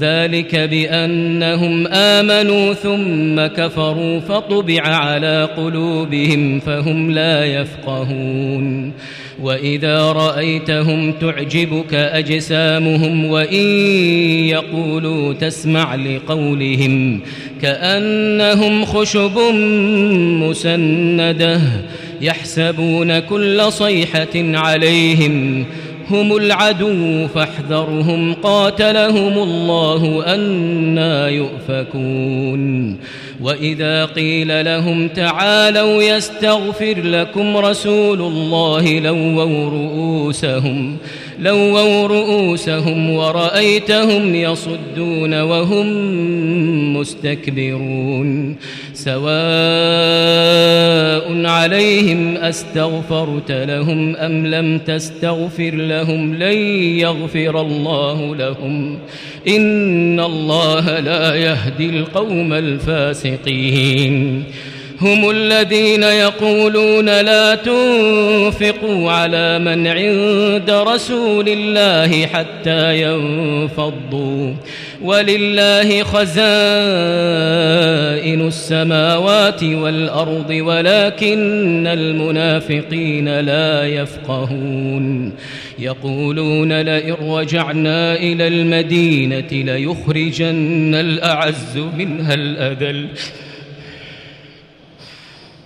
ذلك بأنهم آمنوا ثم كفروا فطبع على قلوبهم فهم لا يفقهون. وإذا رأيتهم تعجبك أجسامهم وإن يقولوا تسمع لقولهم كأنهم خشب مسندة يحسبون كل صيحة عليهم هم العدو فاحذرهم قاتلهم الله أنا يؤفكون. وإذا قيل لهم تعالوا يستغفر لكم رسول الله لووا رؤوسهم لووا رؤوسهم ورأيتهم يصدون وهم مستكبرون. سواء عليهم أستغفرت لهم أم لم تستغفر لهم لن يغفر الله لهم. إن الله لا يهدي القوم الفاسقين. هم الذين يقولون لا تنفقوا على من عند رسول الله حتى ينفضوا. ولله خزائن السماوات والأرض ولكن المنافقين لا يفقهون. يقولون لئن رجعنا إلى المدينة ليخرجن الأعز منها الأذل.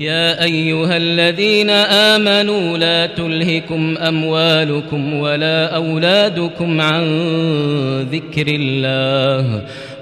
يا أيها الذين آمنوا لا تلهكم أموالكم ولا أولادكم عن ذكر الله.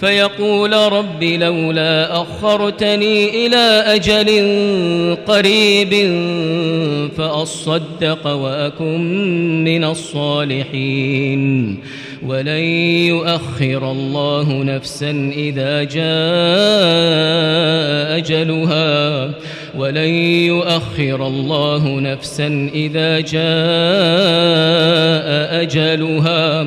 فيقول رب لولا أخرتني إلى أجل قريب فأصدق وأكن من الصالحين. ولن يؤخر الله نفسا إذا جاء أجلها. ولن يؤخر الله نفسا إذا جاء أجلها.